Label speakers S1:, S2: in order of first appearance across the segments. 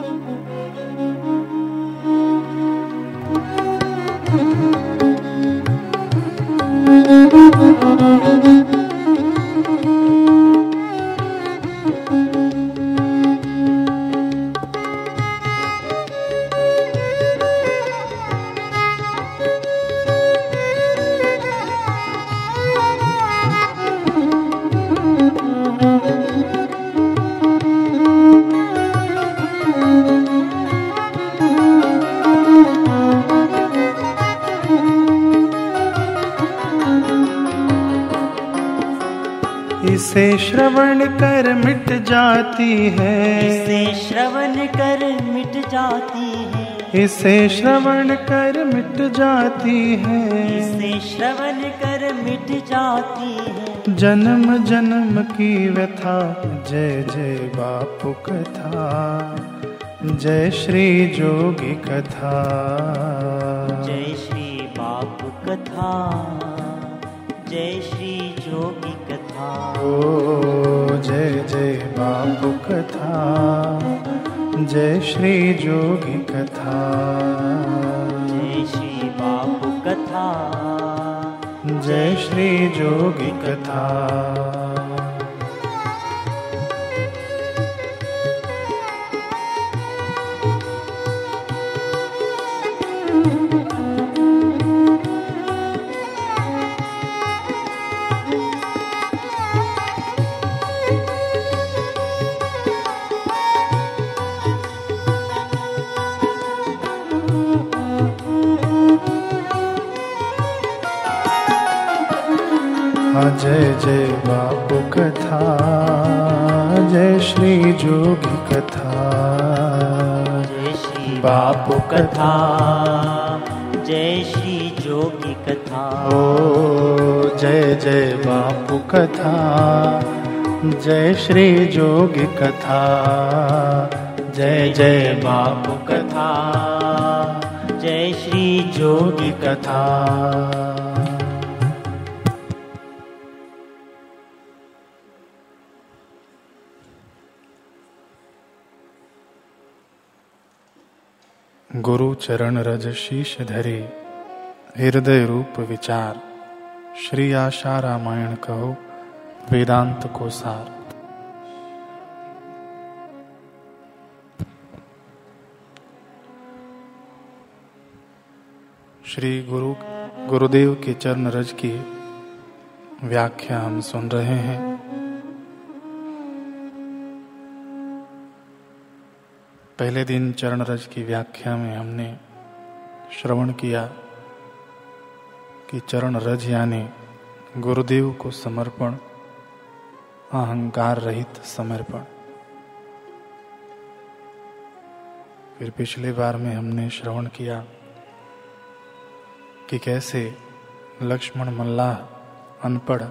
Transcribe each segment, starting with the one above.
S1: इसे श्रवण कर मिट जाती है।
S2: इसे श्रवण कर मिट जाती है।
S1: इसे श्रवण कर मिट जाती है।
S2: इसे श्रवण कर मिट जाती है।
S1: जन्म जन्म की व्यथा जय जय बापू कथा जय श्री जोगी कथा।
S2: जय श्री बापू कथा। श्री जोगी कथा।
S1: ओ जय जय बाबू कथा जय श्री जोगी कथा।
S2: जय श्री बाबू कथा।
S1: जय श्री जोगी कथा। जय जय बापू कथा जय श्री जोगी कथा।
S2: जय श्री बापू कथा जय श्री जोगी कथा।
S1: ओ जय जय बापू कथा जय श्री जोगी कथा। जय जय बापू कथा
S2: जय श्री जोगी
S1: जोगी कथा गुरु चरण रज शीश धरे, हृदय रूप विचार। श्री आशा रामायण कहो, वेदांत को सार। श्री गुरु, गुरुदेव के चरण रज की व्याख्या हम सुन रहे हैं। पहले दिन चरण रज की व्याख्या में हमने श्रवण किया कि चरण रज यानी गुरुदेव को समर्पण, अहंकार रहित समर्पण। फिर पिछले बार में हमने श्रवण किया कि कैसे लक्ष्मण मल्लाह अनपढ़,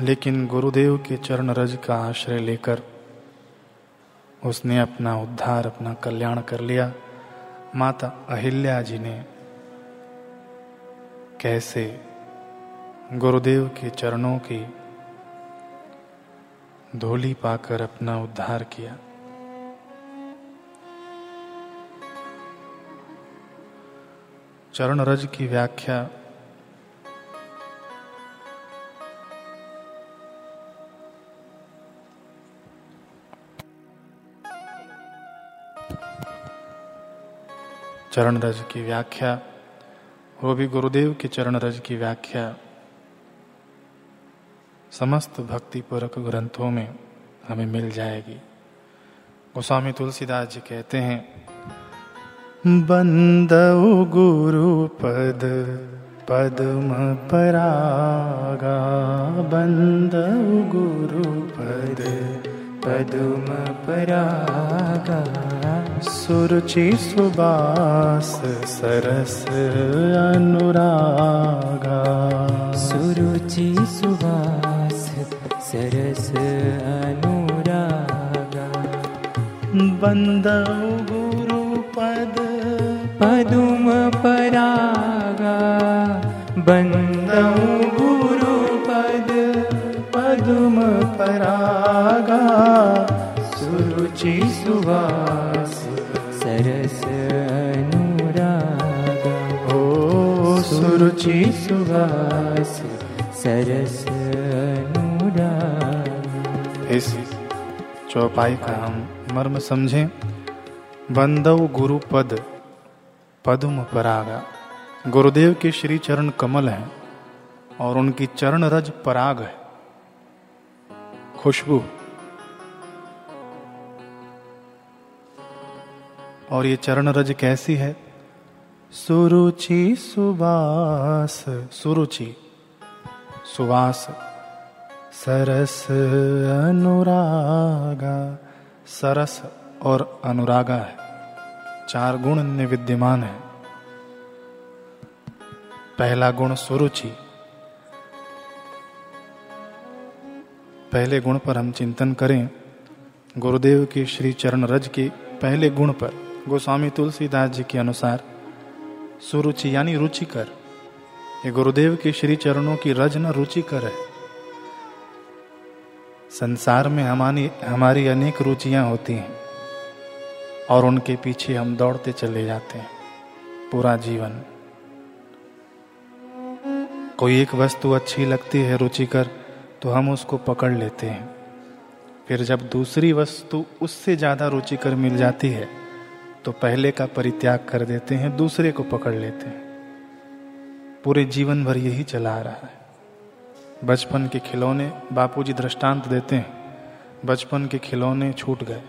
S1: लेकिन गुरुदेव के चरण रज का आश्रय लेकर उसने अपना उद्धार, अपना कल्याण कर लिया। माता अहिल्या जी ने कैसे गुरुदेव के चरणों की धोली पाकर अपना उद्धार किया। चरण रज की व्याख्या चरण रज की व्याख्या, वो भी गुरुदेव के चरण रज की व्याख्या। समस्त भक्तिपूर्वक ग्रंथों में हमें मिल जाएगी। गोस्वामी तुलसीदास जी कहते हैं बंदौ गुरु पद, पद्म परागा। बंदौ गुरु पद, पद्म परागा। सुरुचि सुबास सरस अनुरागा।
S3: सुरुचि सुवास सरस अनुरागा।
S1: बंदौ गुरु पद
S3: पदुम परागा। बन्दौ गुरु पद
S1: पद्म परागा। सुरुचि सुवास
S3: सुरुचि सुवास, सरस
S1: इस चौपाई का हम मर्म समझें। बंदव गुरु पद पद्म परागा। गुरुदेव के श्री चरण कमल हैं और उनकी चरण रज पराग है। खुशबू। और ये चरण रज कैसी है? सुरुचि सुवास सुरुचि, सुवास, सरस अनुरागा, सरस और अनुरागा है। चार गुण इनमें विद्यमान है। पहला गुण सुरुचि। पहले गुण पर हम चिंतन करें। गुरुदेव के श्री चरण रज के पहले गुण पर। गोस्वामी तुलसीदास जी के अनुसार सुरुचि यानी रुचिकर ये गुरुदेव के श्री चरणों की रज न रुचिकर है। संसार में हमारी हमारी अनेक रुचियाँ होती हैं और उनके पीछे हम दौड़ते चले जाते हैं। पूरा जीवन। कोई एक वस्तु अच्छी लगती है रुचिकर तो हम उसको पकड़ लेते हैं। फिर जब दूसरी वस्तु उससे ज़्यादा रुचिकर मिल जाती है तो पहले का परित्याग कर देते हैं, दूसरे को पकड़ लेते हैं। पूरे जीवन भर यही चला आ रहा है। बचपन के खिलौने बापूजी दृष्टांत देते हैं। बचपन के खिलौने छूट गए।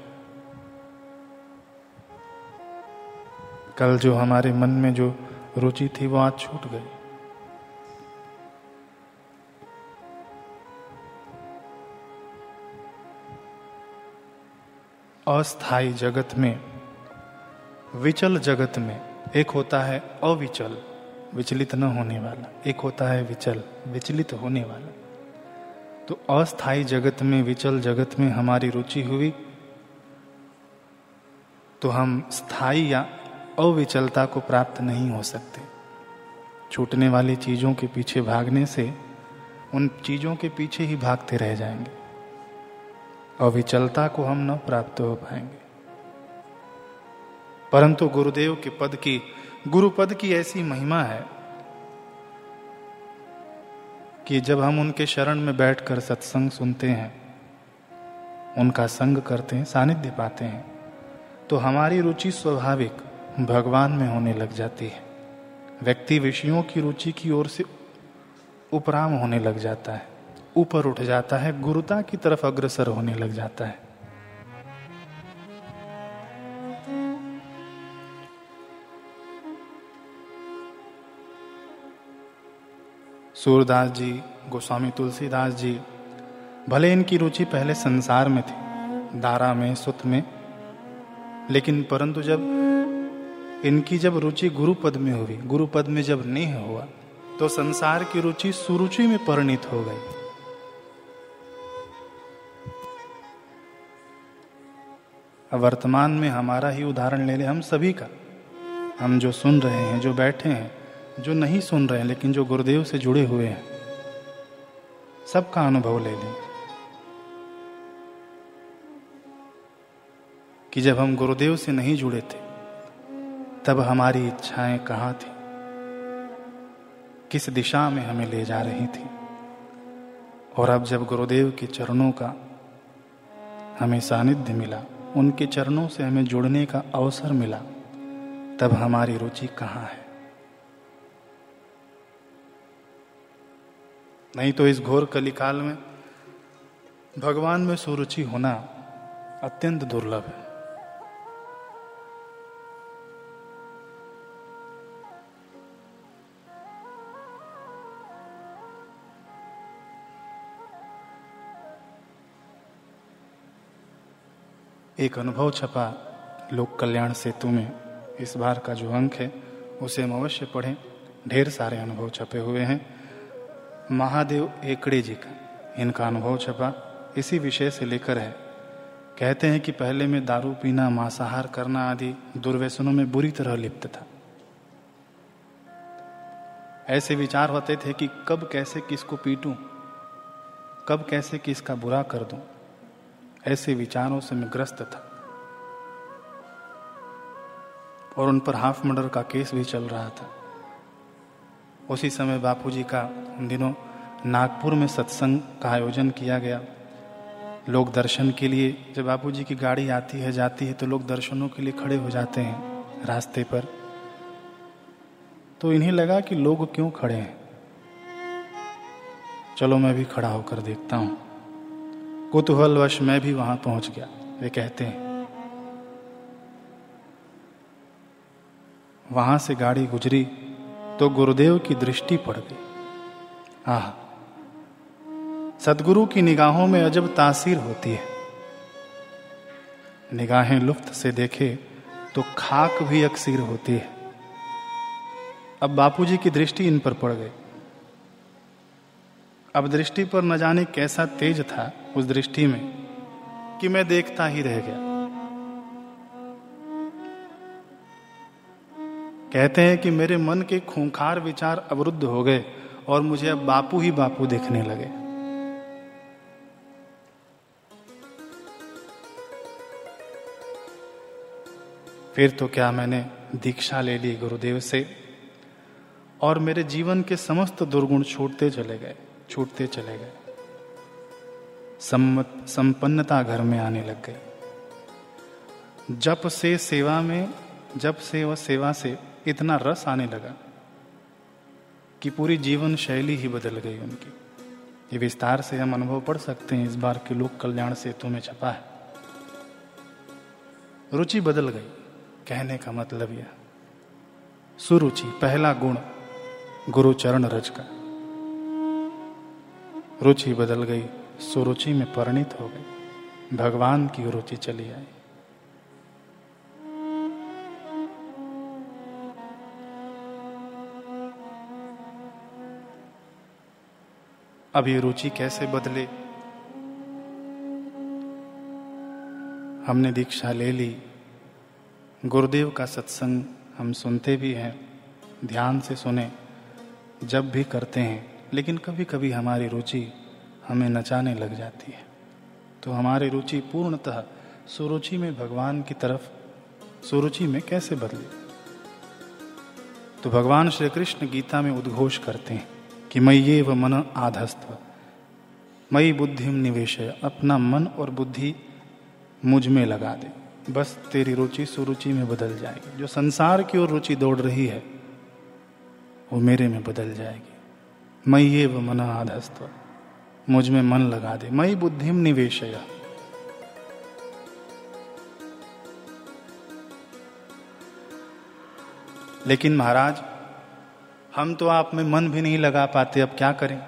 S1: कल जो हमारे मन में जो रुचि थी, वो आज छूट गई। अस्थाई जगत में विचल जगत में एक होता है अविचल, विचलित न होने वाला। एक होता है विचल, विचलित होने वाला। तो अस्थाई जगत में, विचल जगत में हमारी रुचि हुई तो हम स्थायी या अविचलता को प्राप्त नहीं हो सकते। छूटने वाली चीज़ों के पीछे भागने से, उन चीज़ों के पीछे ही भागते रह जाएँगे। अविचलता को हम न प्राप्त हो पाएँगे। परंतु गुरुदेव के पद की, गुरु पद की ऐसी महिमा है कि जब हम उनके शरण में बैठकर सत्संग सुनते हैं, उनका संग करते हैं, सानिध्य पाते हैं तो हमारी रुचि स्वाभाविक भगवान में होने लग जाती है। व्यक्ति विषयों की रुचि की ओर से उपराम होने लग जाता है, ऊपर उठ जाता है, गुरुता की तरफ़ अग्रसर होने लग जाता है। सूरदास जी, गोस्वामी तुलसीदास जी, भले इनकी रुचि पहले संसार में थी, दारा में, सुत में, लेकिन परंतु जब इनकी जब रुचि गुरु पद में हुई गुरु पद में जब नेह हुआ तो संसार की रुचि सुरुचि में परिणित हो गई। वर्तमान में हमारा ही उदाहरण ले ले हम सभी का। हम जो सुन रहे हैं, जो बैठे हैं जो नहीं सुन रहे हैं, लेकिन जो गुरुदेव से जुड़े हुए हैं। सबका अनुभव ले लें। कि जब हम गुरुदेव से नहीं जुड़े थे, तब हमारी इच्छाएँ कहाँ थी? किस दिशा में हमें ले जा रही थी? और अब जब गुरुदेव के चरणों का हमें सानिध्य मिला, उनके चरणों से हमें जुड़ने का अवसर मिला, तब हमारी रुचि कहाँ है? नहीं तो इस घोर कलिकाल में भगवान में सुरुचि होना अत्यंत दुर्लभ है। एक अनुभव छपा लोक कल्याण सेतु में। इस बार का जो अंक है, उसे हम अवश्य पढ़ें। ढेर सारे अनुभव छपे हुए हैं। महादेव एकड़े जी का। इनका अनुभव छपा, इसी विषय से लेकर है। कहते हैं कि पहले में दारू पीना, मांसाहार करना आदि दुर्व्यसनों में बुरी तरह लिप्त था। ऐसे विचार होते थे कि कब कैसे किसको पीटूं, कब कैसे किसका बुरा कर दूँ, ऐसे विचारों से मैं ग्रस्त था। और उन पर हाफ़ मर्डर का केस भी चल रहा था। उसी समय बापू जी का उन दिनों नागपुर में सत्संग का आयोजन किया गया। लोग दर्शन के लिए, जब बापू जी की गाड़ी आती है, जाती है तो लोग दर्शनों के लिए खड़े हो जाते हैं रास्ते पर। तो इन्हें लगा कि लोग क्यों खड़े हैं? चलो मैं भी खड़ा होकर देखता हूँ। कुतूहलवश मैं भी वहाँ पहुँच गया, वे कहते हैं। वहाँ से गाड़ी गुजरी तो गुरुदेव की दृष्टि पड़ गई। आह, सदगुरु की निगाहों में अजब तासीर होती है। निगाहें लुफ्त से देखे तो खाक भी अक्सीर होती है। अब बापूजी की दृष्टि इन पर पड़ गई। अब दृष्टि पर न जाने कैसा तेज था उस दृष्टि में कि मैं देखता ही रह गया। कहते हैं कि मेरे मन के खूंखार विचार अवरुद्ध हो गए और मुझे अब बापू ही बापू देखने लगे। फिर तो क्या मैंने दीक्षा ले ली गुरुदेव से और मेरे जीवन के समस्त दुर्गुण छूटते चले गए, छूटते चले गए। संपन्नता घर में आने लग गई। जप से सेवा में जब से व सेवा से इतना रस आने लगा कि पूरी जीवन शैली ही बदल गई उनकी। ये विस्तार से हम अनुभव पढ़ सकते हैं, इस बार के लोक कल्याण सेतु में छपा है। रुचि बदल गई, कहने का मतलब यह। सुरुचि, पहला गुण गुरु चरण रज का। रुचि बदल गई, सुरुचि में परिणित हो गई। भगवान की रुचि चली आई। अब ये रुचि कैसे बदले? हमने दीक्षा ले ली। गुरुदेव का सत्संग हम सुनते भी हैं, ध्यान से सुने, जब भी करते हैं, लेकिन कभी कभी हमारी रुचि हमें नचाने लग जाती है। तो हमारी रुचि पूर्णतः सुरुचि में भगवान की तरफ़, सुरुचि में कैसे बदले? तो भगवान श्री कृष्ण गीता में उद्घोष करते हैं। कि मैं ये व मन आधस्त्व मई बुद्धि निवेश अपना मन और बुद्धि मुझमें लगा दे। बस तेरी रुचि सुरुचि में बदल जाएगी। जो संसार की ओर रुचि दौड़ रही है, वो मेरे में बदल जाएगी। मैं ये व मन आधस्त्व मुझमें मन लगा दे। मई बुद्धिम निवेश लेकिन महाराज हम तो आप में मन भी नहीं लगा पाते, अब क्या करें?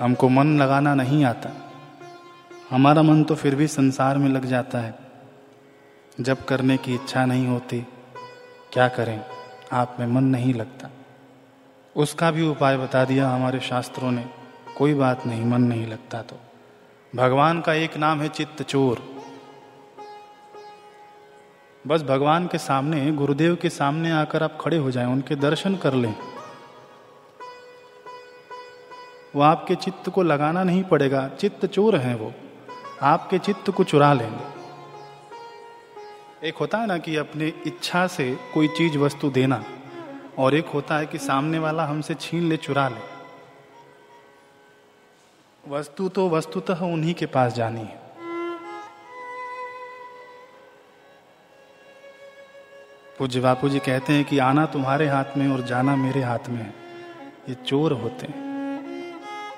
S1: हमको मन लगाना नहीं आता। हमारा मन तो फिर भी संसार में लग जाता है। जब करने की इच्छा नहीं होती, क्या करें? आप में मन नहीं लगता। उसका भी उपाय बता दिया हमारे शास्त्रों ने, कोई बात नहीं, मन नहीं लगता तो। भगवान का एक नाम है चित्त चोर बस भगवान के सामने, गुरुदेव के सामने आकर आप खड़े हो जाएँ, उनके दर्शन कर लें। वो आपके चित्त को लगाना नहीं पड़ेगा, चित्त चोर हैं वो। आपके चित्त को चुरा लेंगे। एक होता है ना कि अपने इच्छा से कोई चीज़, वस्तु देना, और एक होता है कि सामने वाला हमसे छीन ले, चुरा ले। वस्तु तो वस्तुतः उन्हीं के पास जानी है। पूज्य बापू जी कहते हैं कि आना तुम्हारे हाथ में और जाना मेरे हाथ में। है ये चोर होते हैं।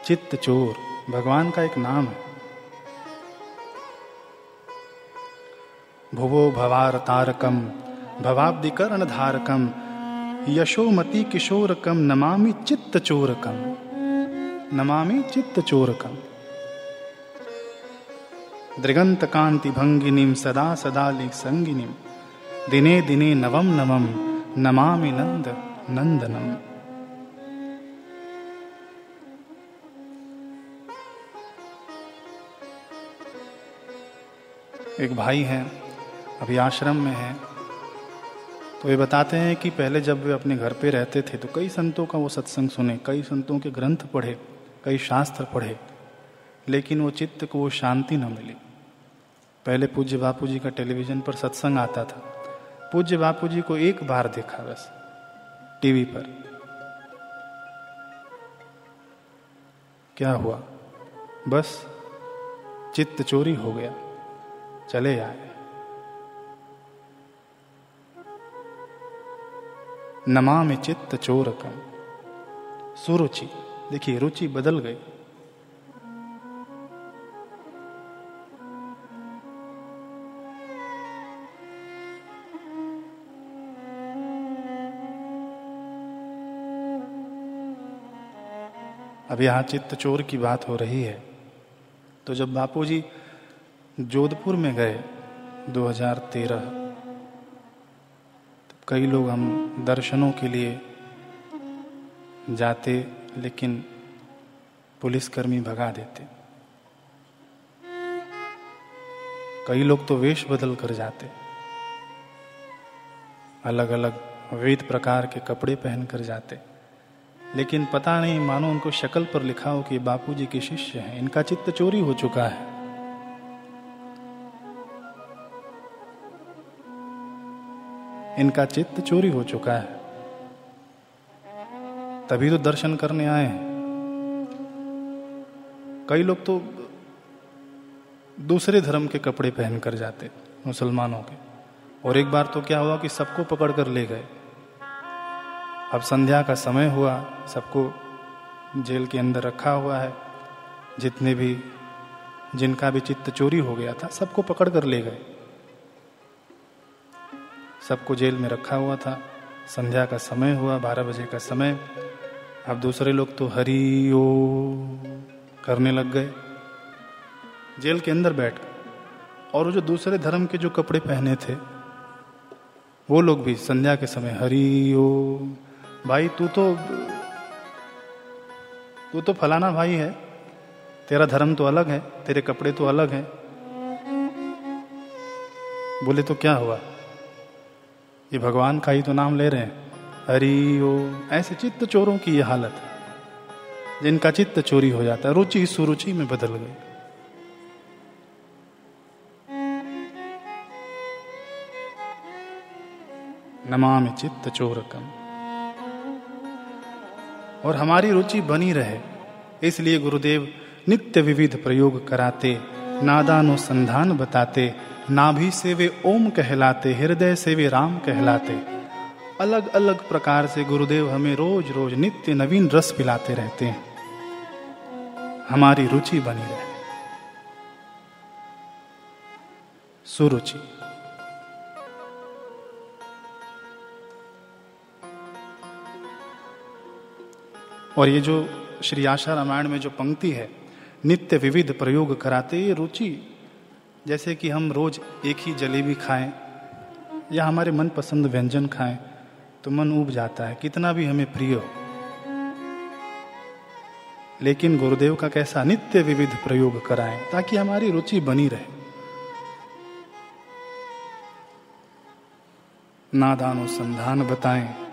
S1: चित्त चोर, भगवान का एक नाम है। भुवो भवार तारकम भवाब्दिकर्ण धारकम यशोमती किशोरकम, नमामि चित्त चोरकम। नमामि चित्त चोरकम। दृगंत कांति भंगिनीम सदा सदा लिख संगिनीम दिने दिने नवम नवम, नमामि नंद नंदनम एक भाई हैं, अभी आश्रम में हैं। तो वे बताते हैं कि पहले जब वे अपने घर पे रहते थे तो कई संतों का वो सत्संग सुने, कई संतों के ग्रंथ पढ़े, कई शास्त्र पढ़े, लेकिन वो चित्त को वो शांति न मिली। पहले पूज्य बापू जी का टेलीविज़न पर सत्संग आता था। पूज्य बापू जी को एक बार देखा बस, टीवी पर। क्या हुआ? बस चित्त चोरी हो गया, चले आए। नमा में चित्त चोरकम सुरुचि, देखिए, रुचि बदल गई। अब यहाँ चित्त चोर की बात हो रही है। तो जब बापूजी जोधपुर में गए 2013 तो कई लोग हम दर्शनों के लिए जाते, लेकिन पुलिसकर्मी भगा देते। कई लोग तो वेश बदल कर जाते। अलग अलग विविध प्रकार के कपड़े पहनकर जाते। लेकिन पता नहीं, मानो उनको शक्ल पर लिखा हो कि बापू जी के शिष्य हैं। इनका चित्त चोरी हो चुका है। इनका चित्त चोरी हो चुका है। तभी तो दर्शन करने आए हैं। कई लोग तो दूसरे धर्म के कपड़े पहन कर जाते, मुसलमानों के। और एक बार तो क्या हुआ कि सबको पकड़ कर ले गए। अब संध्या का समय हुआ, सबको जेल के अंदर रखा हुआ है। जितने भी, जिनका भी चित्त चोरी हो गया था, सबको पकड़ कर ले गए। सबको जेल में रखा हुआ था। संध्या का समय हुआ, बारह बजे का समय। अब दूसरे लोग तो हरी ओ करने लग गए। जेल के अंदर बैठ और वो जो दूसरे धर्म के जो कपड़े पहने थे, वो लोग भी संध्या के समय हरी ओ भाई, तू तो तू तो फलाना भाई है। तेरा धर्म तो अलग है, तेरे कपड़े तो अलग हैं। बोले तो क्या हुआ? ये भगवान का ही तो नाम ले रहे हैं। हरि ओ, ऐसे चित्त चोरों की ये हालत है, जिनका चित्त चोरी हो जाता है, रुचि सुरुचि में बदल गई। नमामि चित्त चोरकम। और हमारी रुचि बनी रहे। इसलिए गुरुदेव नित्य विविध प्रयोग कराते, नादानुसंधान बताते, नाभि से वे ओम कहलाते, हृदय से वे राम कहलाते। अलग अलग प्रकार से गुरुदेव हमें रोज रोज नित्य नवीन रस पिलाते रहते हैं। हमारी रुचि बनी रहे। सुरुचि। और ये जो श्री आशा रामायण में जो पंक्ति है, नित्य विविध प्रयोग कराते, ये रुचि, जैसे कि हम रोज एक ही जलेबी खाएँ, या हमारे मनपसंद व्यंजन खाएँ तो मन उब जाता है, कितना भी हमें प्रिय हो। लेकिन गुरुदेव का कैसा नित्य विविध प्रयोग कराएँ, ताकि हमारी रुचि बनी रहे। नादानुसंधान बताएँ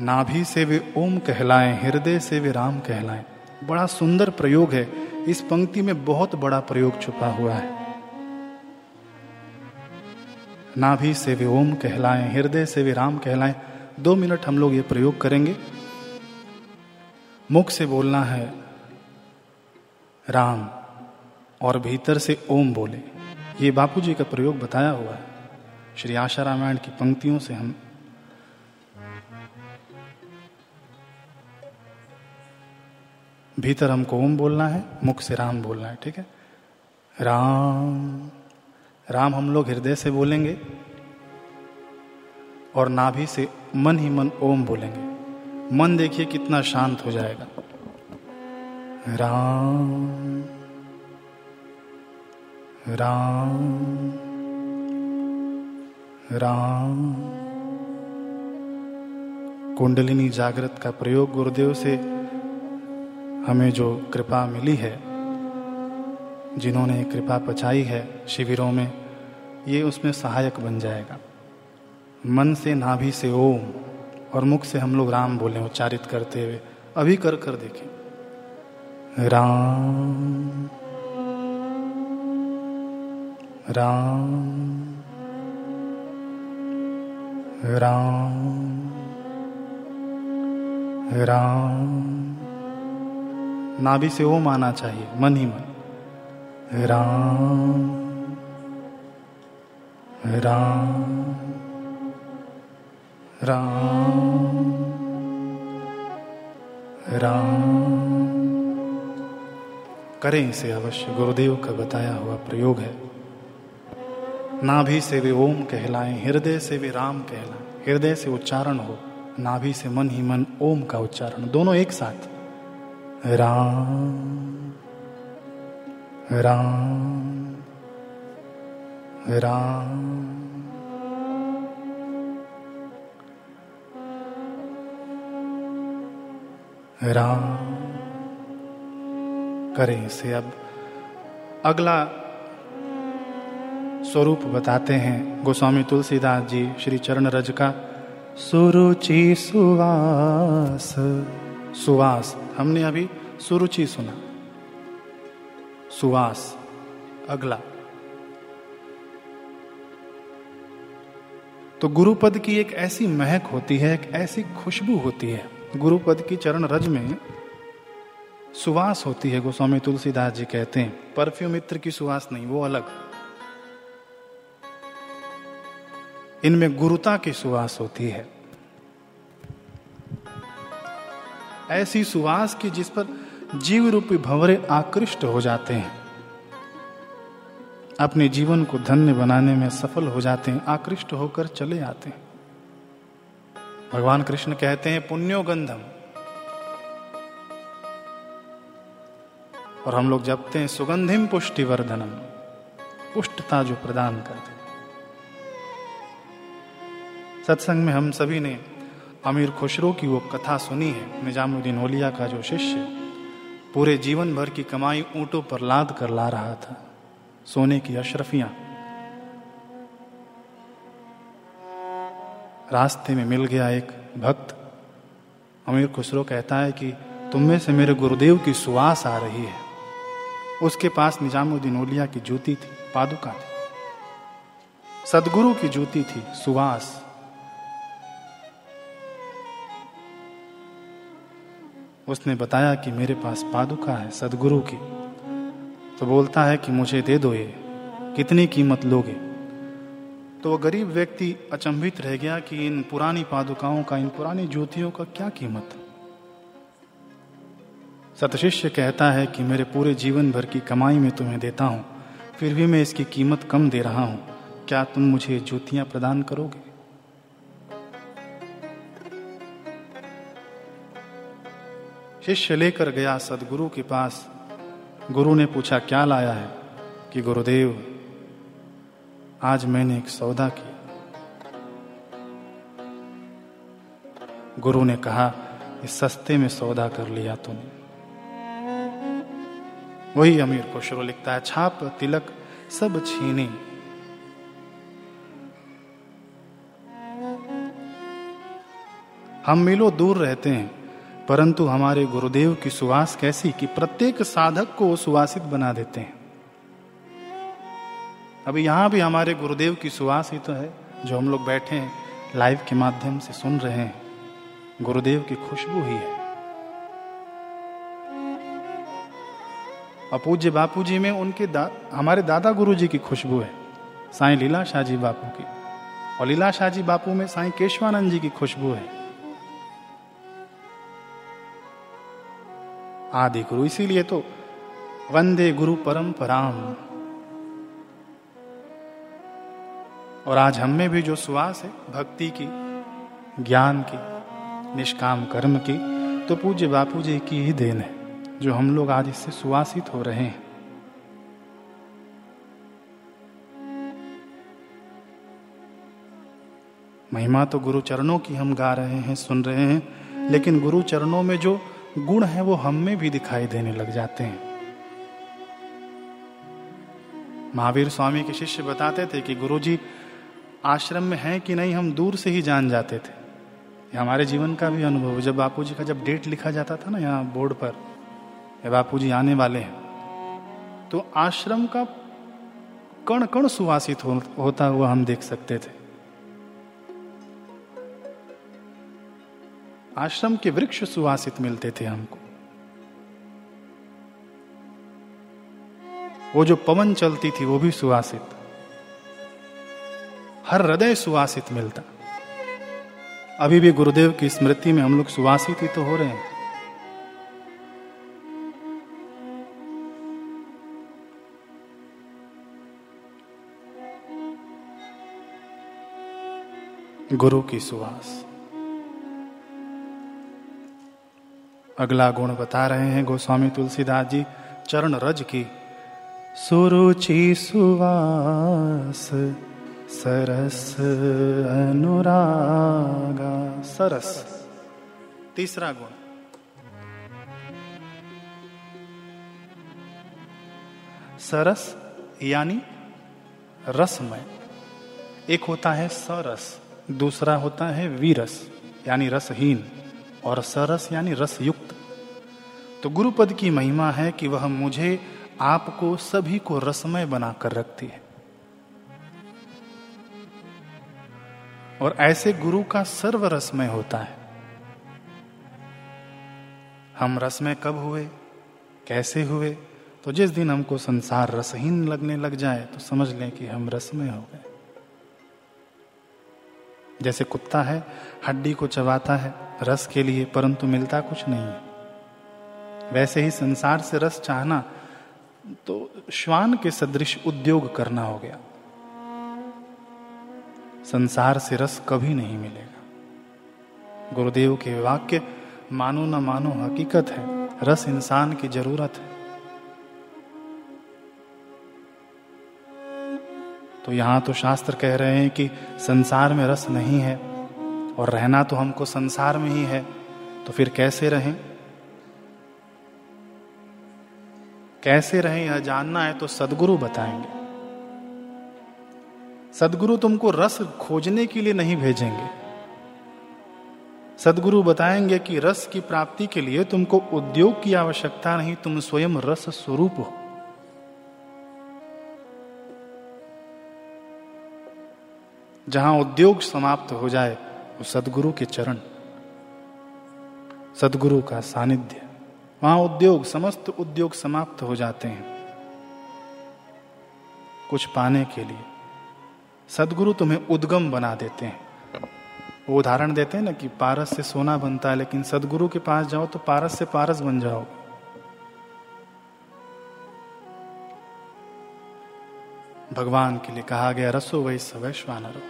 S1: नाभि से वे ओम कहलाएँ, हृदय से वे राम कहलाएँ। बड़ा सुंदर प्रयोग है। इस पंक्ति में बहुत बड़ा प्रयोग छुपा हुआ है। नाभि से वे ओम कहलाएँ, हृदय से वे राम कहलाएँ। दो मिनट हम लोग ये प्रयोग करेंगे। मुख से बोलना है, राम, और भीतर से ओम बोले। ये बापू जी का प्रयोग बताया हुआ है। श्री आशा रामायण की पंक्तियों से हम भीतर हमको ओम बोलना है, मुख से राम बोलना है, ठीक है? राम राम हम लोग हृदय से बोलेंगे और नाभि से मन ही मन ओम बोलेंगे। मन देखिए कितना शांत हो जाएगा। राम राम राम। कुंडलिनी जागृत का प्रयोग गुरुदेव से हमें जो कृपा मिली है, जिन्होंने कृपा पचाई है शिविरों में, ये उसमें सहायक बन जाएगा। मन से नाभि से ओम, और मुख से हम लोग राम बोले, उच्चारित करते हुए, अभी कर कर देखें। राम राम राम राम। नाभि से ओम आना चाहिए, मन ही मन। राम राम राम राम। करें इसे अवश्य, गुरुदेव का बताया हुआ प्रयोग है। नाभि से वे ओम कहलाएँ, हृदय से वे राम कहलाएँ, हृदय से उच्चारण हो, नाभि से मन ही मन, ओम का उच्चारण, दोनों एक साथ। राम राम राम। राम करें इसे। अब अगला स्वरूप बताते हैं गोस्वामी तुलसीदास जी श्री चरण रज का। सुरुचि सुवास सुवास। हमने अभी सुरुचि सुना। सुवास, अगला। तो गुरुपद की एक ऐसी महक होती है, एक ऐसी खुशबू होती है। गुरुपद की चरण रज में सुवास होती है, गोस्वामी तुलसीदास जी कहते हैं। परफ्यूम इत्र की सुवास नहीं, वो अलग। इनमें गुरुता की सुवास होती है। ऐसी सुवास की जिस पर जीव रूपी भंवरे आकृष्ट हो जाते हैं। अपने जीवन को धन्य बनाने में सफल हो जाते हैं, आकृष्ट होकर चले आते हैं। भगवान कृष्ण कहते हैं पुण्यो गंधम और हम लोग जपते हैं, सुगंधिम पुष्टिवर्धनम। पुष्टता जो प्रदान करते सत्संग में हम सभी ने अमीर खुशरो की वो कथा सुनी है, निजामुद्दीन ओलिया का जो शिष्य, पूरे जीवन भर की कमाई ऊंटों पर लाद कर ला रहा था। सोने की अशरफियाँ रास्ते में मिल गया एक भक्त। अमीर खुसरो कहता है कि तुम में से मेरे गुरुदेव की सुवास आ रही है। उसके पास निजामुद्दीन ओलिया की जूती थी, पादुका थी। सदगुरु की जूती थी, सुवास। उसने बताया कि मेरे पास पादुका है, सदगुरु की। तो बोलता है कि मुझे दे दो ये, कितनी कीमत लोगे? तो वह गरीब व्यक्ति अचंभित रह गया कि इन पुरानी पादुकाओं का, इन पुरानी ज्योतियों का क्या कीमत? सतशिष्य कहता है कि मेरे पूरे जीवन भर की कमाई में तुम्हें देता हूँ, फिर भी मैं इसकी कीमत कम दे रहा हूँ। क्या तुम मुझे ज्योतियाँ प्रदान करोगे? शिष्य लेकर गया सदगुरु के पास। गुरु ने पूछा, क्या लाया है? कि, गुरुदेव, आज मैंने एक सौदा की गुरु ने कहा, इस सस्ते में सौदा कर लिया तूने वही अमीर खुशरो लिखता है, छाप, तिलक, सब छीने। हम मिलो दूर रहते हैं। परंतु हमारे गुरुदेव की सुवास कैसी कि प्रत्येक साधक को सुवासित बना देते हैं। अभी यहाँ भी हमारे गुरुदेव की सुवास ही तो है जो हम लोग बैठे हैं लाइव के माध्यम से सुन रहे हैं। गुरुदेव की खुशबू ही है। अपूज्य बापू जी में उनके दा, हमारे दादा गुरु जी की खुशबू है साईं लीला शाह जी बापू की। और लीला शाह जी बापू में साईं केशवानंद जी की खुशबू है। आदि गुरु। इसीलिए तो वंदे गुरु परंपराम और आज हम में भी जो सुहास है, भक्ति की, ज्ञान की, निष्काम कर्म की तो पूज्य बापू जी की ही देन है, जो हम लोग आज इससे सुवासित हो रहे हैं। महिमा तो गुरु चरणों की हम गा रहे हैं, सुन रहे हैं, लेकिन गुरु चरणों में जो गुण है वो हम में भी दिखाई देने लग जाते हैं। महावीर स्वामी के शिष्य बताते थे कि गुरुजी आश्रम में हैं कि नहीं हम दूर से ही जान जाते थे। हमारे जीवन का भी अनुभव जब बापू जी का जब डेट लिखा जाता था ना यहाँ बोर्ड पर बापू जी आने वाले हैं तो आश्रम का कण कण सुवासित हो, होता हुआ हम देख सकते थे। आश्रम के वृक्ष सुवासित मिलते थे हमको। वो जो पवन चलती थी, वो भी सुवासित। हर हृदय सुवासित मिलता। अभी भी गुरुदेव की स्मृति में हम लोग सुवासित ही तो हो रहे हैं। गुरु की सुवास। अगला गुण बता रहे हैं गोस्वामी तुलसीदास जी, चरण रज की। सुरुचि सुवास, सरस अनुरागा, सरस। तीसरा गुण। सरस यानी रसमय। एक होता है सरस, दूसरा होता है वीरस, यानी रसहीन। और सरस यानी रस युक्त तो गुरुपद की महिमा है कि वह मुझे आपको सभी को रसमय बनाकर रखती है। और ऐसे गुरु का सर्व रसमय होता है। हम रसमय कब हुए? कैसे हुए? तो जिस दिन हमको संसार रसहीन लगने लग जाए तो समझ लें कि हम रसमय हो गए। जैसे कुत्ता है, हड्डी को चबाता है, रस के लिए, परंतु मिलता कुछ नहीं है। वैसे ही संसार से रस चाहना तो श्वान के सदृश उद्योग करना हो गया। संसार से रस कभी नहीं मिलेगा। गुरुदेव के वाक्य, मानो न मानो हकीकत है, रस इंसान की ज़रूरत है। तो यहाँ तो शास्त्र कह रहे हैं कि संसार में रस नहीं है, और रहना तो हमको संसार में ही है तो फिर कैसे रहें? कैसे रहें यह जानना है तो सदगुरु बताएँगे। सदगुरु तुमको रस खोजने के लिए नहीं भेजेंगे। सदगुरु बताएँगे कि रस की प्राप्ति के लिए तुमको उद्योग की आवश्यकता नहीं, तुम स्वयं रस स्वरूप हो। जहाँ उद्योग समाप्त हो जाए, वो सदगुरु के चरण, सदगुरु का सानिध्य। वहाँ उद्योग, समस्त उद्योग समाप्त हो जाते हैं। कुछ पाने के लिए। सदगुरु तुम्हें उद्गम बना देते हैं। वो उदाहरण देते हैं ना कि पारस से सोना बनता है, लेकिन सदगुरु के पास जाओ तो पारस से पारस बन जाओ भगवान के लिए कहा गया, रसो वही सवैश्वानरो।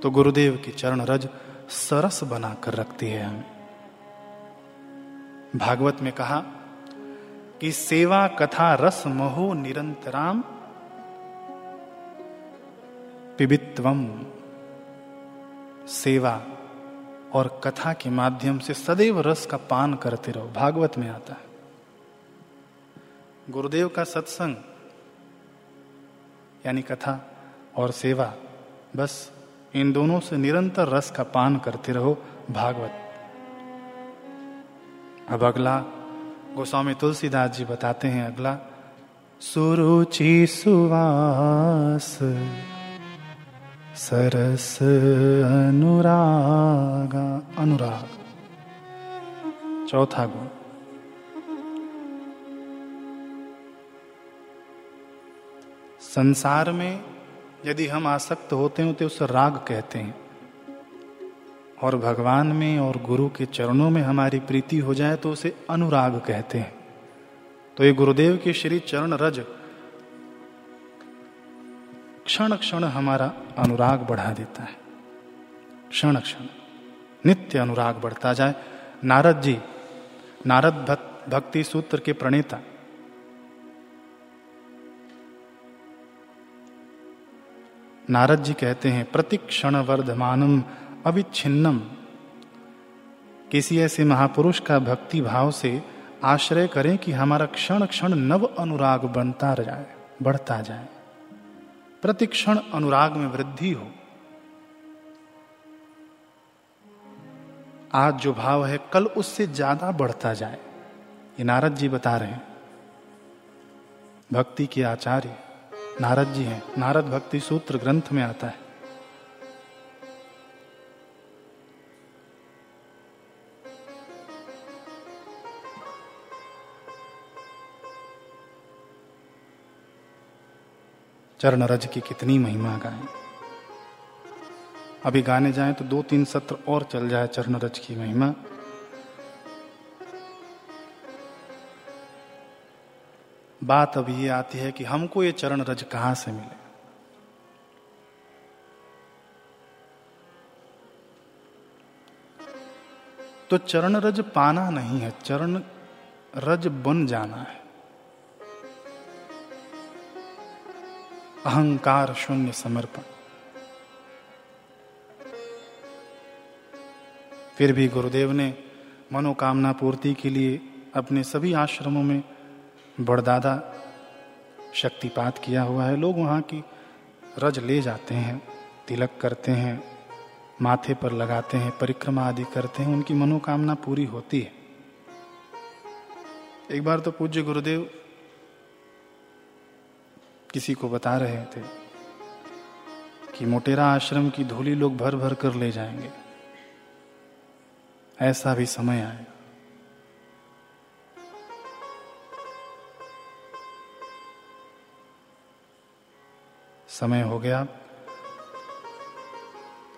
S1: तो गुरुदेव की चरण रज सरस बनाकर रखती है। हमें भागवत में कहा कि सेवा, कथा, रस, महो, निरंतराम, पिबित्वम, सेवा और कथा के माध्यम से सदैव रस का पान करते रहो। भागवत में आता है। गुरुदेव का सत्संग, यानी कथा और सेवा, बस इन दोनों से निरंतर रस का पान करते रहो, भागवत। अब अगला, गोस्वामी तुलसीदास जी बताते हैं अगला। सुरुचि सुवास, सरस अनुराग अनुराग। चौथा गुण। संसार में यदि हम आसक्त होते हैं तो उसे राग कहते हैं। और भगवान में और गुरु के चरणों में हमारी प्रीति हो जाए तो उसे अनुराग कहते हैं। तो ये गुरुदेव के श्री चरण रज, क्षण क्षण हमारा अनुराग बढ़ा देता है। क्षण क्षण, नित्य अनुराग बढ़ता जाए। नारद जी, नारद भक्ति सूत्र के प्रणेता नारद जी कहते हैं प्रतिक्षण वर्धमानम अविच्छिन्नम। किसी ऐसे महापुरुष का भक्ति भाव से आश्रय करें कि हमारा क्षण क्षण नव अनुराग बनता जाए बढ़ता जाए। प्रतिक्षण अनुराग में वृद्धि हो। आज जो भाव है, कल उससे ज़्यादा बढ़ता जाए। ये नारद जी बता रहे हैं। भक्ति के आचार्य। नारद जी हैं। नारद भक्ति सूत्र ग्रंथ में आता है। चरण रज की कितनी महिमा गाएँ। अभी गाने जाएँ तो दो तीन सत्र और चल जाए चरण रज की महिमा। बात अब ये आती है कि हमको ये चरण रज कहाँ से मिले? तो चरण रज पाना नहीं है, चरण रज बन जाना है। अहंकार शून्य समर्पण। फिर भी गुरुदेव ने मनोकामना पूर्ति के लिए अपने सभी आश्रमों में बड़दादा शक्तिपात किया हुआ है। लोग वहाँ की रज ले जाते हैं, तिलक करते हैं, माथे पर लगाते हैं, परिक्रमा आदि करते हैं। उनकी मनोकामना पूरी होती है। एक बार तो पूज्य गुरुदेव किसी को बता रहे थे कि मोटेरा आश्रम की धूली लोग भर भर कर ले जाएँगे। ऐसा भी समय आएगा समय हो गया।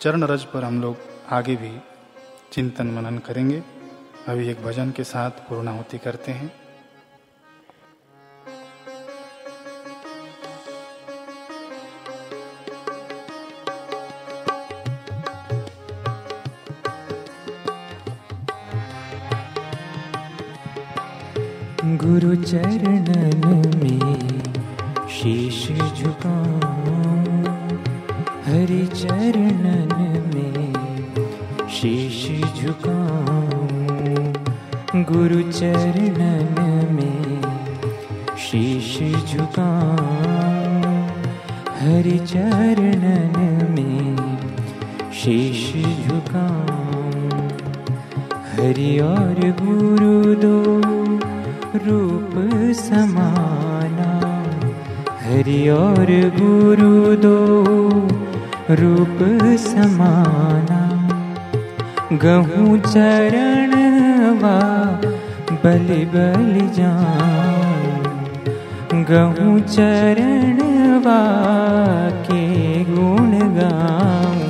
S1: चरण रज पर हम लोग आगे भी चिंतन मनन करेंगे। अभी एक भजन के साथ पूर्णाहुति करते हैं।
S3: गुरु चरणन में शीश झुका हरि चरणन में शीश झुका गुरु चरणन में शीश झुका हरि चरणन में शीश झुका हरि और गुरु दो रूप समाना हरि और गुरु दो रूप समाना गहूँ चरण वा बलि बलि जाऊं गहूँ चरण के गुण गाऊं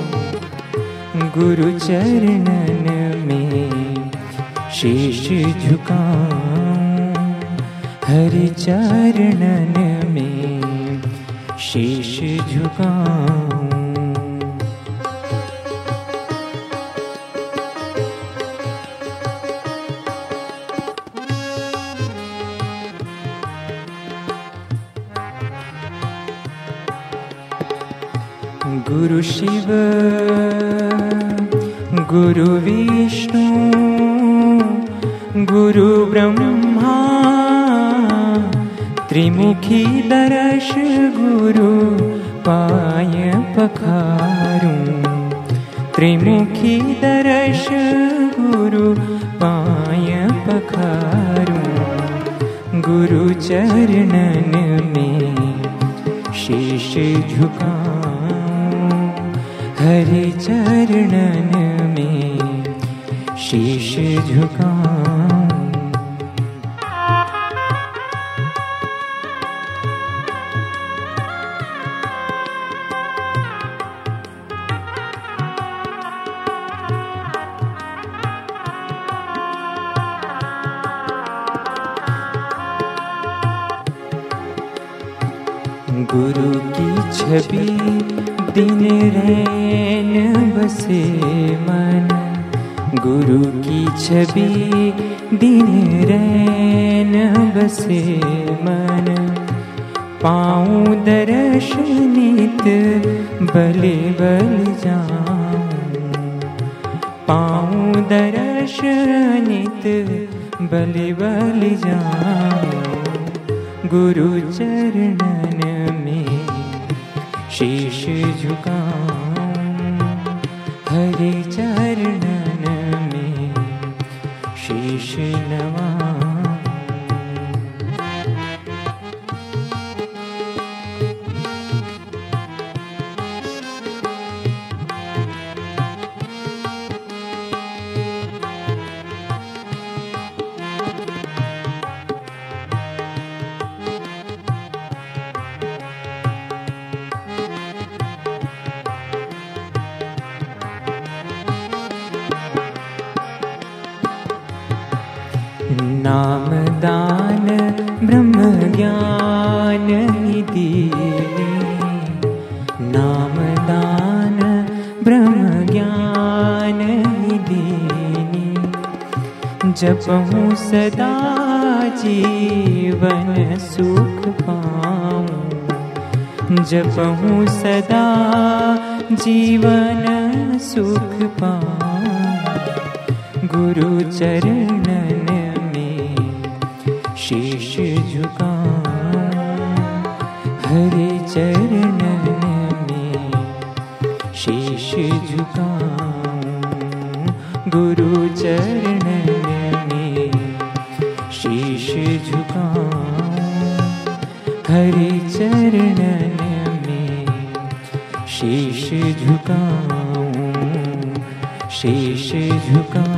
S3: गुरु चरणन में शीश झुकाऊं हरि शीश झुकाऊं गुरु शिव गुरु विष्णु गुरु ब्रह्मा त्रिमुखी दर्श गुरु पाय पखारूं। त्रिमुखी दर्श गुरु पाय पखारूं। गुरु चरणन में शीश झुकाऊं। हरि चरणन में शीश झुकाऊं रैन बसे मन। गुरु की छवि दिन रैन बसे मन। पाऊँ दर्शनित बलि बल जाऊं पाऊँ दर्शनित बलि बल जाऊं गुरु चरणन शीश झुकाऊं हरि में शीश नवाऊं ज्ञानी नामदान नाम दान जपहु सदा जीवन सुख पा जपु सदा जीवन सुख पा गुरुचर हरे चरणन में शीश झुकाऊँ। गुरु चरणन में शीश झुकाऊँ। हरे शीश झुकाऊँ शीश झुकाऊँ